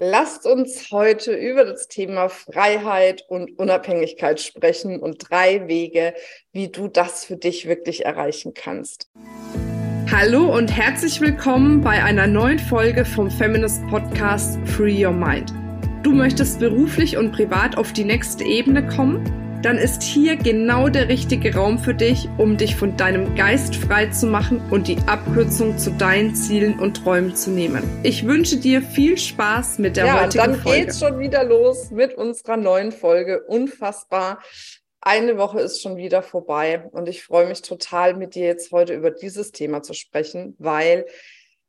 Lasst uns heute über das Thema Freiheit und Unabhängigkeit sprechen und drei Wege, wie du das für dich wirklich erreichen kannst. Hallo und herzlich willkommen bei einer neuen Folge vom Feminist Podcast Free Your Mind. Du möchtest beruflich und privat auf die nächste Ebene kommen? Dann ist hier genau der richtige Raum für dich, um dich von deinem Geist frei zu machen und die Abkürzung zu deinen Zielen und Träumen zu nehmen. Ich wünsche dir viel Spaß mit der ja, heutigen Folge. Ja, dann geht's schon wieder los mit unserer neuen Folge. Unfassbar. Eine Woche ist schon wieder vorbei und ich freue mich total, mit dir jetzt heute über dieses Thema zu sprechen, weil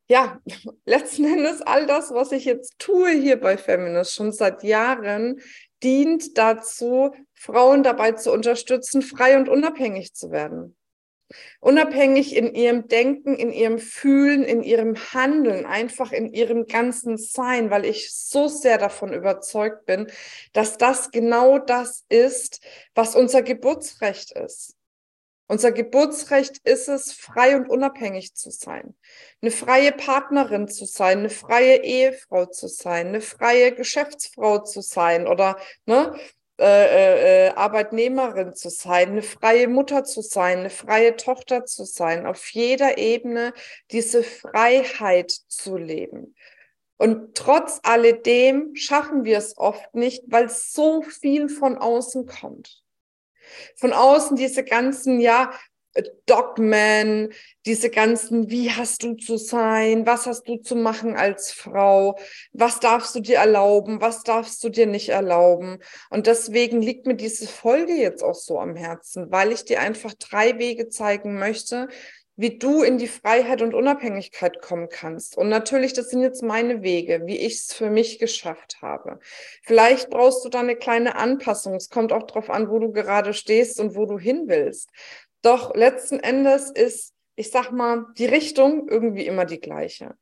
ja, letzten Endes all das, was ich jetzt tue hier bei Feminist, schon seit Jahren dient dazu, Frauen dabei zu unterstützen, frei und unabhängig zu werden. Unabhängig in ihrem Denken, in ihrem Fühlen, in ihrem Handeln, einfach in ihrem ganzen Sein, weil ich so sehr davon überzeugt bin, dass das genau das ist, was unser Geburtsrecht ist. Unser Geburtsrecht ist es, frei und unabhängig zu sein, eine freie Partnerin zu sein, eine freie Ehefrau zu sein, eine freie Geschäftsfrau zu sein oder ne, äh, äh, äh, Arbeitnehmerin zu sein, eine freie Mutter zu sein, eine freie Tochter zu sein, auf jeder Ebene diese Freiheit zu leben. Und trotz alledem schaffen wir es oft nicht, weil so viel von außen kommt. Von außen diese ganzen, ja, Dogmen, diese ganzen, wie hast du zu sein, was hast du zu machen als Frau, was darfst du dir erlauben, was darfst du dir nicht erlauben. Und deswegen liegt mir diese Folge jetzt auch so am Herzen, weil ich dir einfach drei Wege zeigen möchte, wie du in die Freiheit und Unabhängigkeit kommen kannst. Und natürlich, das sind jetzt meine Wege, wie ich es für mich geschafft habe. Vielleicht brauchst du da eine kleine Anpassung. Es kommt auch darauf an, wo du gerade stehst und wo du hin willst. Doch letzten Endes ist, ich sag mal, die Richtung irgendwie immer die gleiche.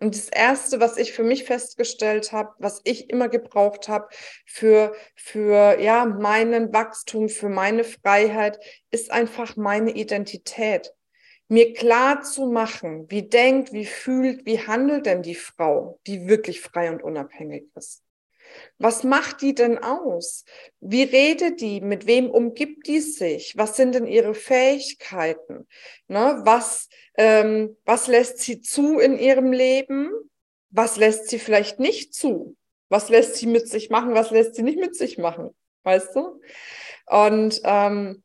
Und das Erste, was ich für mich festgestellt habe, was ich immer gebraucht habe für, für ja, meinen Wachstum, für meine Freiheit, ist einfach meine Identität mir klar zu machen, wie denkt, wie fühlt, wie handelt denn die Frau, die wirklich frei und unabhängig ist. Was macht die denn aus? Wie redet die? Mit wem umgibt die sich? Was sind denn ihre Fähigkeiten? Ne? Was, ähm, was lässt sie zu in ihrem Leben? Was lässt sie vielleicht nicht zu? Was lässt sie mit sich machen? Was lässt sie nicht mit sich machen? Weißt du? Und ähm,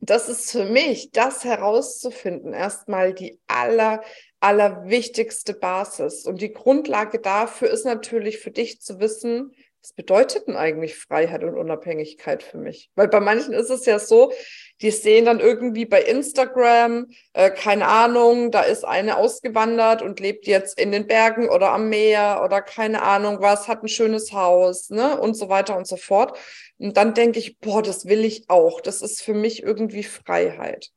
das ist für mich, das herauszufinden, erstmal die aller, allerwichtigste Basis. Und die Grundlage dafür ist natürlich für dich zu wissen, was bedeutet denn eigentlich Freiheit und Unabhängigkeit für mich? Weil bei manchen ist es ja so, die sehen dann irgendwie bei Instagram, äh, keine Ahnung, da ist eine ausgewandert und lebt jetzt in den Bergen oder am Meer oder keine Ahnung was, hat ein schönes Haus, ne, und so weiter und so fort. Und dann denke ich, boah, das will ich auch. Das ist für mich irgendwie Freiheit.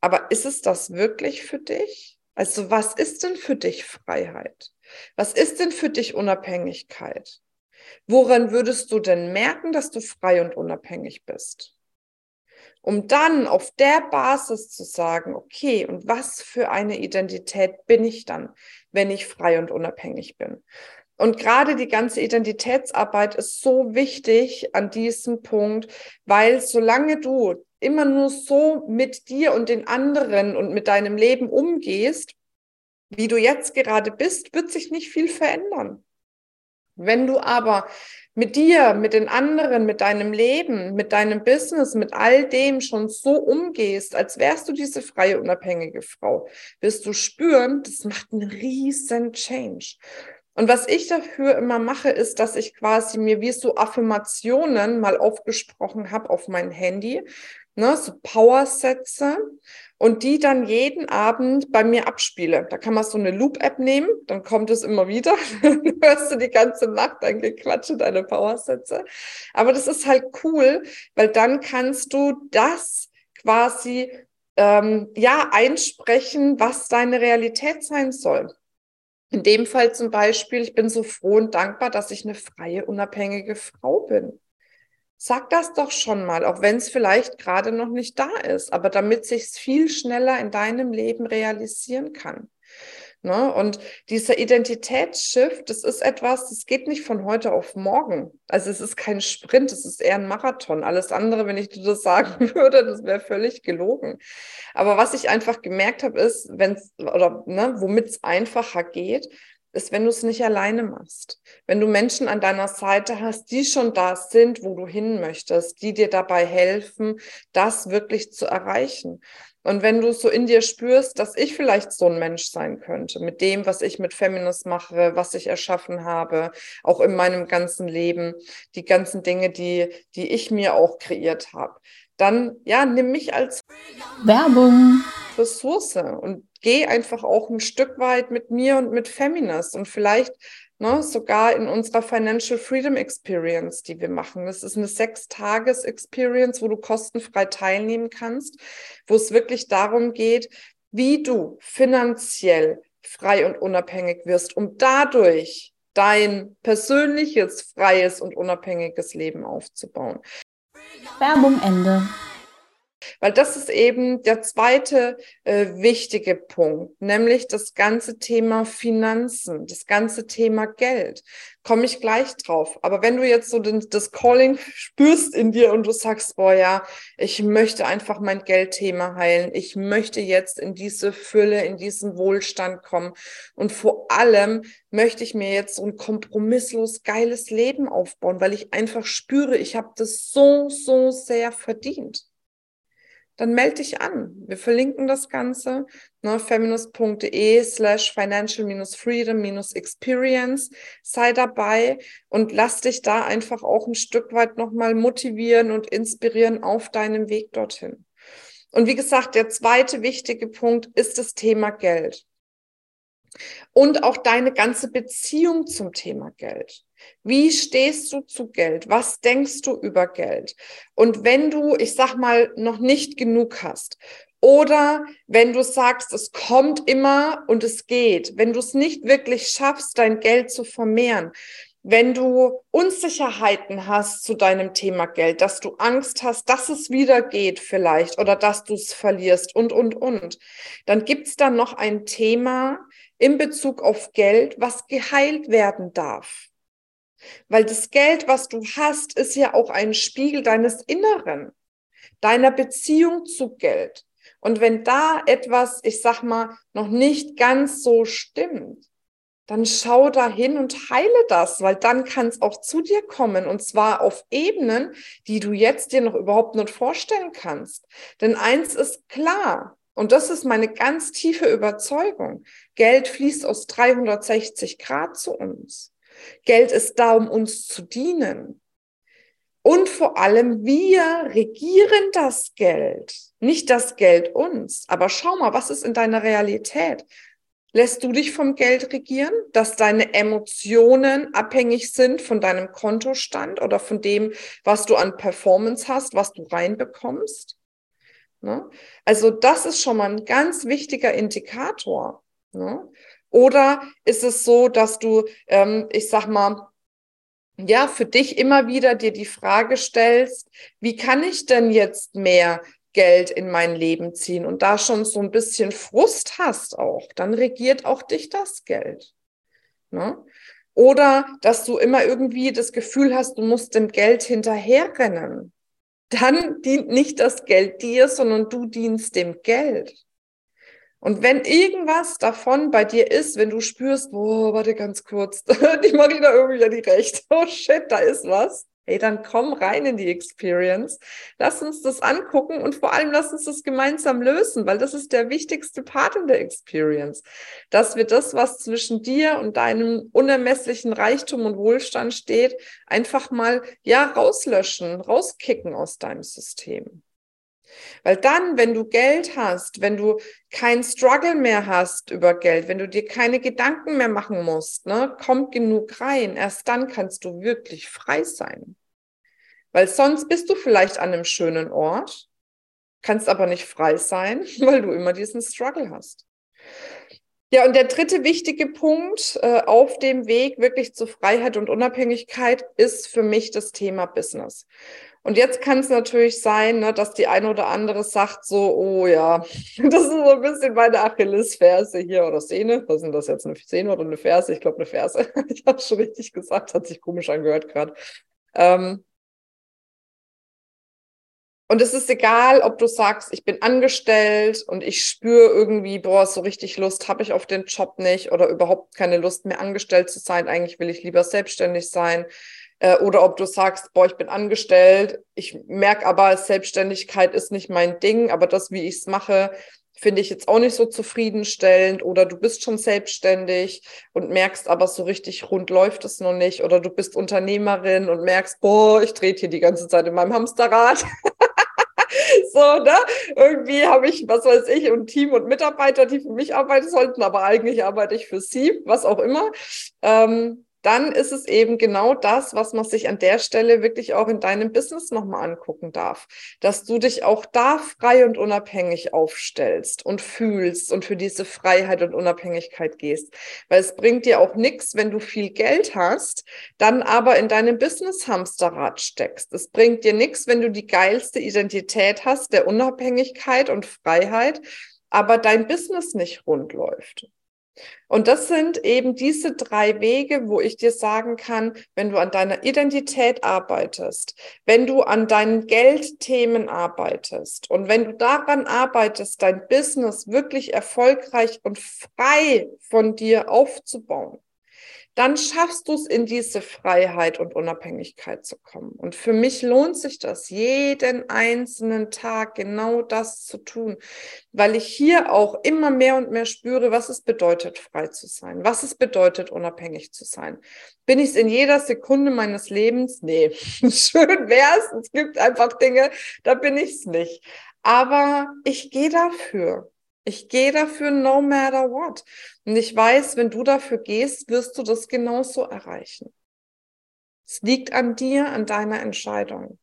Aber ist es das wirklich für dich? Also was ist denn für dich Freiheit? Was ist denn für dich Unabhängigkeit? Woran würdest du denn merken, dass du frei und unabhängig bist? Um dann auf der Basis zu sagen, okay, und was für eine Identität bin ich dann, wenn ich frei und unabhängig bin? Und gerade die ganze Identitätsarbeit ist so wichtig an diesem Punkt, weil solange du immer nur so mit dir und den anderen und mit deinem Leben umgehst, wie du jetzt gerade bist, wird sich nicht viel verändern. Wenn du aber mit dir, mit den anderen, mit deinem Leben, mit deinem Business, mit all dem schon so umgehst, als wärst du diese freie, unabhängige Frau, wirst du spüren, das macht einen riesen Change. Und was ich dafür immer mache, ist, dass ich quasi mir wie so Affirmationen mal aufgesprochen habe auf mein Handy, ne, so Powersätze und die dann jeden Abend bei mir abspiele. Da kann man so eine Loop-App nehmen, dann kommt es immer wieder, dann hörst du die ganze Nacht ein Gequatsche deine Powersätze. Aber das ist halt cool, weil dann kannst du das quasi ähm, ja einsprechen, was deine Realität sein soll. In dem Fall zum Beispiel, ich bin so froh und dankbar, dass ich eine freie, unabhängige Frau bin. Sag das doch schon mal, auch wenn es vielleicht gerade noch nicht da ist, aber damit sich viel schneller in deinem Leben realisieren kann. Ne? Und dieser Identitätsshift, das ist etwas, das geht nicht von heute auf morgen. Also es ist kein Sprint, es ist eher ein Marathon. Alles andere, wenn ich dir das sagen würde, das wäre völlig gelogen. Aber was ich einfach gemerkt habe, ist, wenn es, oder ne, womit es einfacher geht, ist, wenn du es nicht alleine machst. Wenn du Menschen an deiner Seite hast, die schon da sind, wo du hin möchtest, die dir dabei helfen, das wirklich zu erreichen. Und wenn du so in dir spürst, dass ich vielleicht so ein Mensch sein könnte, mit dem, was ich mit Feminist mache, was ich erschaffen habe, auch in meinem ganzen Leben, die ganzen Dinge, die, die ich mir auch kreiert habe, dann ja, nimm mich als Werbung. Ressource und geh einfach auch ein Stück weit mit mir und mit Feminist und vielleicht ne, sogar in unserer Financial Freedom Experience, die wir machen. Das ist eine Sechs-Tages-Experience, wo du kostenfrei teilnehmen kannst, wo es wirklich darum geht, wie du finanziell frei und unabhängig wirst, um dadurch dein persönliches, freies und unabhängiges Leben aufzubauen. Werbung Ende. Weil das ist eben der zweite äh, wichtige Punkt, nämlich das ganze Thema Finanzen, das ganze Thema Geld. Komme ich gleich drauf. Aber wenn du jetzt so den, das Calling spürst in dir und du sagst, boah ja, ich möchte einfach mein Geldthema heilen, ich möchte jetzt in diese Fülle, in diesen Wohlstand kommen und vor allem möchte ich mir jetzt so ein kompromisslos geiles Leben aufbauen, weil ich einfach spüre, ich habe das so, so sehr verdient dann melde dich an. Wir verlinken das Ganze, ne, feminist.de slash financial-freedom-experience. Sei dabei und lass dich da einfach auch ein Stück weit nochmal motivieren und inspirieren auf deinem Weg dorthin. Und wie gesagt, der zweite wichtige Punkt ist das Thema Geld. Und auch deine ganze Beziehung zum Thema Geld. Wie stehst du zu Geld? Was denkst du über Geld? Und wenn du, ich sag mal, noch nicht genug hast oder wenn du sagst, es kommt immer und es geht, wenn du es nicht wirklich schaffst, dein Geld zu vermehren, wenn du Unsicherheiten hast zu deinem Thema Geld, dass du Angst hast, dass es wieder geht vielleicht oder dass du es verlierst und, und, und, dann gibt es da noch ein Thema in Bezug auf Geld, was geheilt werden darf. Weil das Geld, was du hast, ist ja auch ein Spiegel deines Inneren, deiner Beziehung zu Geld. Und wenn da etwas, ich sag mal, noch nicht ganz so stimmt, dann schau da hin und heile das, weil dann kann es auch zu dir kommen und zwar auf Ebenen, die du jetzt dir noch überhaupt nicht vorstellen kannst. Denn eins ist klar, und das ist meine ganz tiefe Überzeugung, Geld fließt aus 360 Grad zu uns. Geld ist da, um uns zu dienen. Und vor allem, wir regieren das Geld, nicht das Geld uns. Aber schau mal, was ist in deiner Realität? Lässt du dich vom Geld regieren, dass deine Emotionen abhängig sind von deinem Kontostand oder von dem, was du an Performance hast, was du reinbekommst? Ne? Also das ist schon mal ein ganz wichtiger Indikator. Ne? Oder ist es so, dass du, ähm, ich sag mal, ja, für dich immer wieder dir die Frage stellst, wie kann ich denn jetzt mehr Geld in mein Leben ziehen und da schon so ein bisschen Frust hast auch, dann regiert auch dich das Geld. Ne? Oder dass du immer irgendwie das Gefühl hast, du musst dem Geld hinterherrennen. Dann dient nicht das Geld dir, sondern du dienst dem Geld. Und wenn irgendwas davon bei dir ist, wenn du spürst, boah, warte ganz kurz, die Marina irgendwie ja die recht, oh shit, da ist was, hey, dann komm rein in die Experience. Lass uns das angucken und vor allem lass uns das gemeinsam lösen, weil das ist der wichtigste Part in der Experience. Dass wir das, was zwischen dir und deinem unermesslichen Reichtum und Wohlstand steht, einfach mal, ja, rauslöschen, rauskicken aus deinem System. Weil dann, wenn du Geld hast, wenn du kein Struggle mehr hast über Geld, wenn du dir keine Gedanken mehr machen musst, ne, kommt genug rein, erst dann kannst du wirklich frei sein. Weil sonst bist du vielleicht an einem schönen Ort, kannst aber nicht frei sein, weil du immer diesen Struggle hast. Ja, und der dritte wichtige Punkt äh, auf dem Weg wirklich zu Freiheit und Unabhängigkeit ist für mich das Thema Business. Und jetzt kann es natürlich sein, ne, dass die eine oder andere sagt so, oh ja, das ist so ein bisschen meine Achillesferse hier oder Sehne. Was denn das jetzt, eine Sehne oder eine Ferse? Ich glaube eine Ferse. ich habe schon richtig gesagt, hat sich komisch angehört gerade. Ähm, und es ist egal, ob du sagst, ich bin angestellt und ich spüre irgendwie, boah, so richtig Lust habe ich auf den Job nicht oder überhaupt keine Lust mehr angestellt zu sein. Eigentlich will ich lieber selbstständig sein. Äh, oder ob du sagst, boah, ich bin angestellt, ich merke aber, Selbstständigkeit ist nicht mein Ding, aber das, wie ich es mache, finde ich jetzt auch nicht so zufriedenstellend. Oder du bist schon selbstständig und merkst aber so richtig rund läuft es noch nicht. Oder du bist Unternehmerin und merkst, boah, ich drehe hier die ganze Zeit in meinem Hamsterrad. so, ne? Irgendwie habe ich, was weiß ich, ein Team und Mitarbeiter, die für mich arbeiten sollten, aber eigentlich arbeite ich für sie, was auch immer. Ähm, dann ist es eben genau das, was man sich an der Stelle wirklich auch in deinem Business nochmal angucken darf. Dass du dich auch da frei und unabhängig aufstellst und fühlst und für diese Freiheit und Unabhängigkeit gehst. Weil es bringt dir auch nichts, wenn du viel Geld hast, dann aber in deinem Business-Hamsterrad steckst. Es bringt dir nichts, wenn du die geilste Identität hast der Unabhängigkeit und Freiheit, aber dein Business nicht rund läuft. Und das sind eben diese drei Wege, wo ich dir sagen kann, wenn du an deiner Identität arbeitest, wenn du an deinen Geldthemen arbeitest und wenn du daran arbeitest, dein Business wirklich erfolgreich und frei von dir aufzubauen, dann schaffst du es, in diese Freiheit und Unabhängigkeit zu kommen. Und für mich lohnt sich das, jeden einzelnen Tag genau das zu tun, weil ich hier auch immer mehr und mehr spüre, was es bedeutet, frei zu sein, was es bedeutet, unabhängig zu sein. Bin ich es in jeder Sekunde meines Lebens? Nee, schön wär's. Es gibt einfach Dinge, da bin ich es nicht. Aber ich gehe dafür. Ich gehe dafür no matter what. Und ich weiß, wenn du dafür gehst, wirst du das genauso erreichen. Es liegt an dir, an deiner Entscheidung.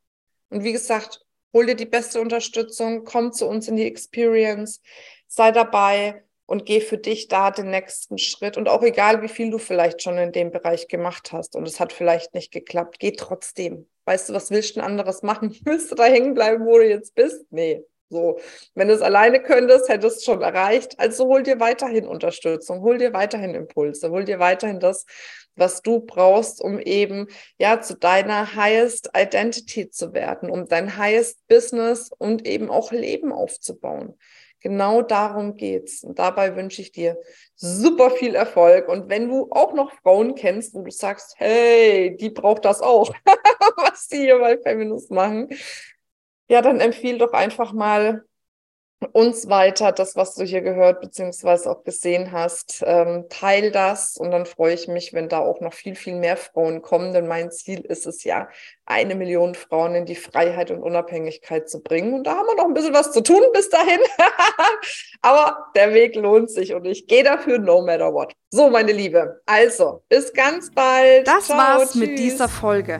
Und wie gesagt, hol dir die beste Unterstützung, komm zu uns in die Experience, sei dabei und geh für dich da den nächsten Schritt. Und auch egal, wie viel du vielleicht schon in dem Bereich gemacht hast und es hat vielleicht nicht geklappt, geh trotzdem. Weißt du, was willst du denn anderes machen? Willst du da hängen bleiben, wo du jetzt bist? Nee, so, wenn du es alleine könntest, hättest du es schon erreicht. Also hol dir weiterhin Unterstützung, hol dir weiterhin Impulse, hol dir weiterhin das, was du brauchst, um eben ja zu deiner highest Identity zu werden, um dein highest Business und eben auch Leben aufzubauen. Genau darum geht's. Und dabei wünsche ich dir super viel Erfolg. Und wenn du auch noch Frauen kennst, wo du sagst, hey, die braucht das auch, was die hier bei Feminist machen, ja, dann empfiehl doch einfach mal uns weiter, das, was du hier gehört beziehungsweise auch gesehen hast. Ähm, teil das und dann freue ich mich, wenn da auch noch viel, viel mehr Frauen kommen, denn mein Ziel ist es ja, eine Million Frauen in die Freiheit und Unabhängigkeit zu bringen. Und da haben wir noch ein bisschen was zu tun bis dahin. Aber der Weg lohnt sich und ich gehe dafür no matter what. So, meine Liebe. Also, bis ganz bald. Das Ciao, war's tschüss. mit dieser Folge.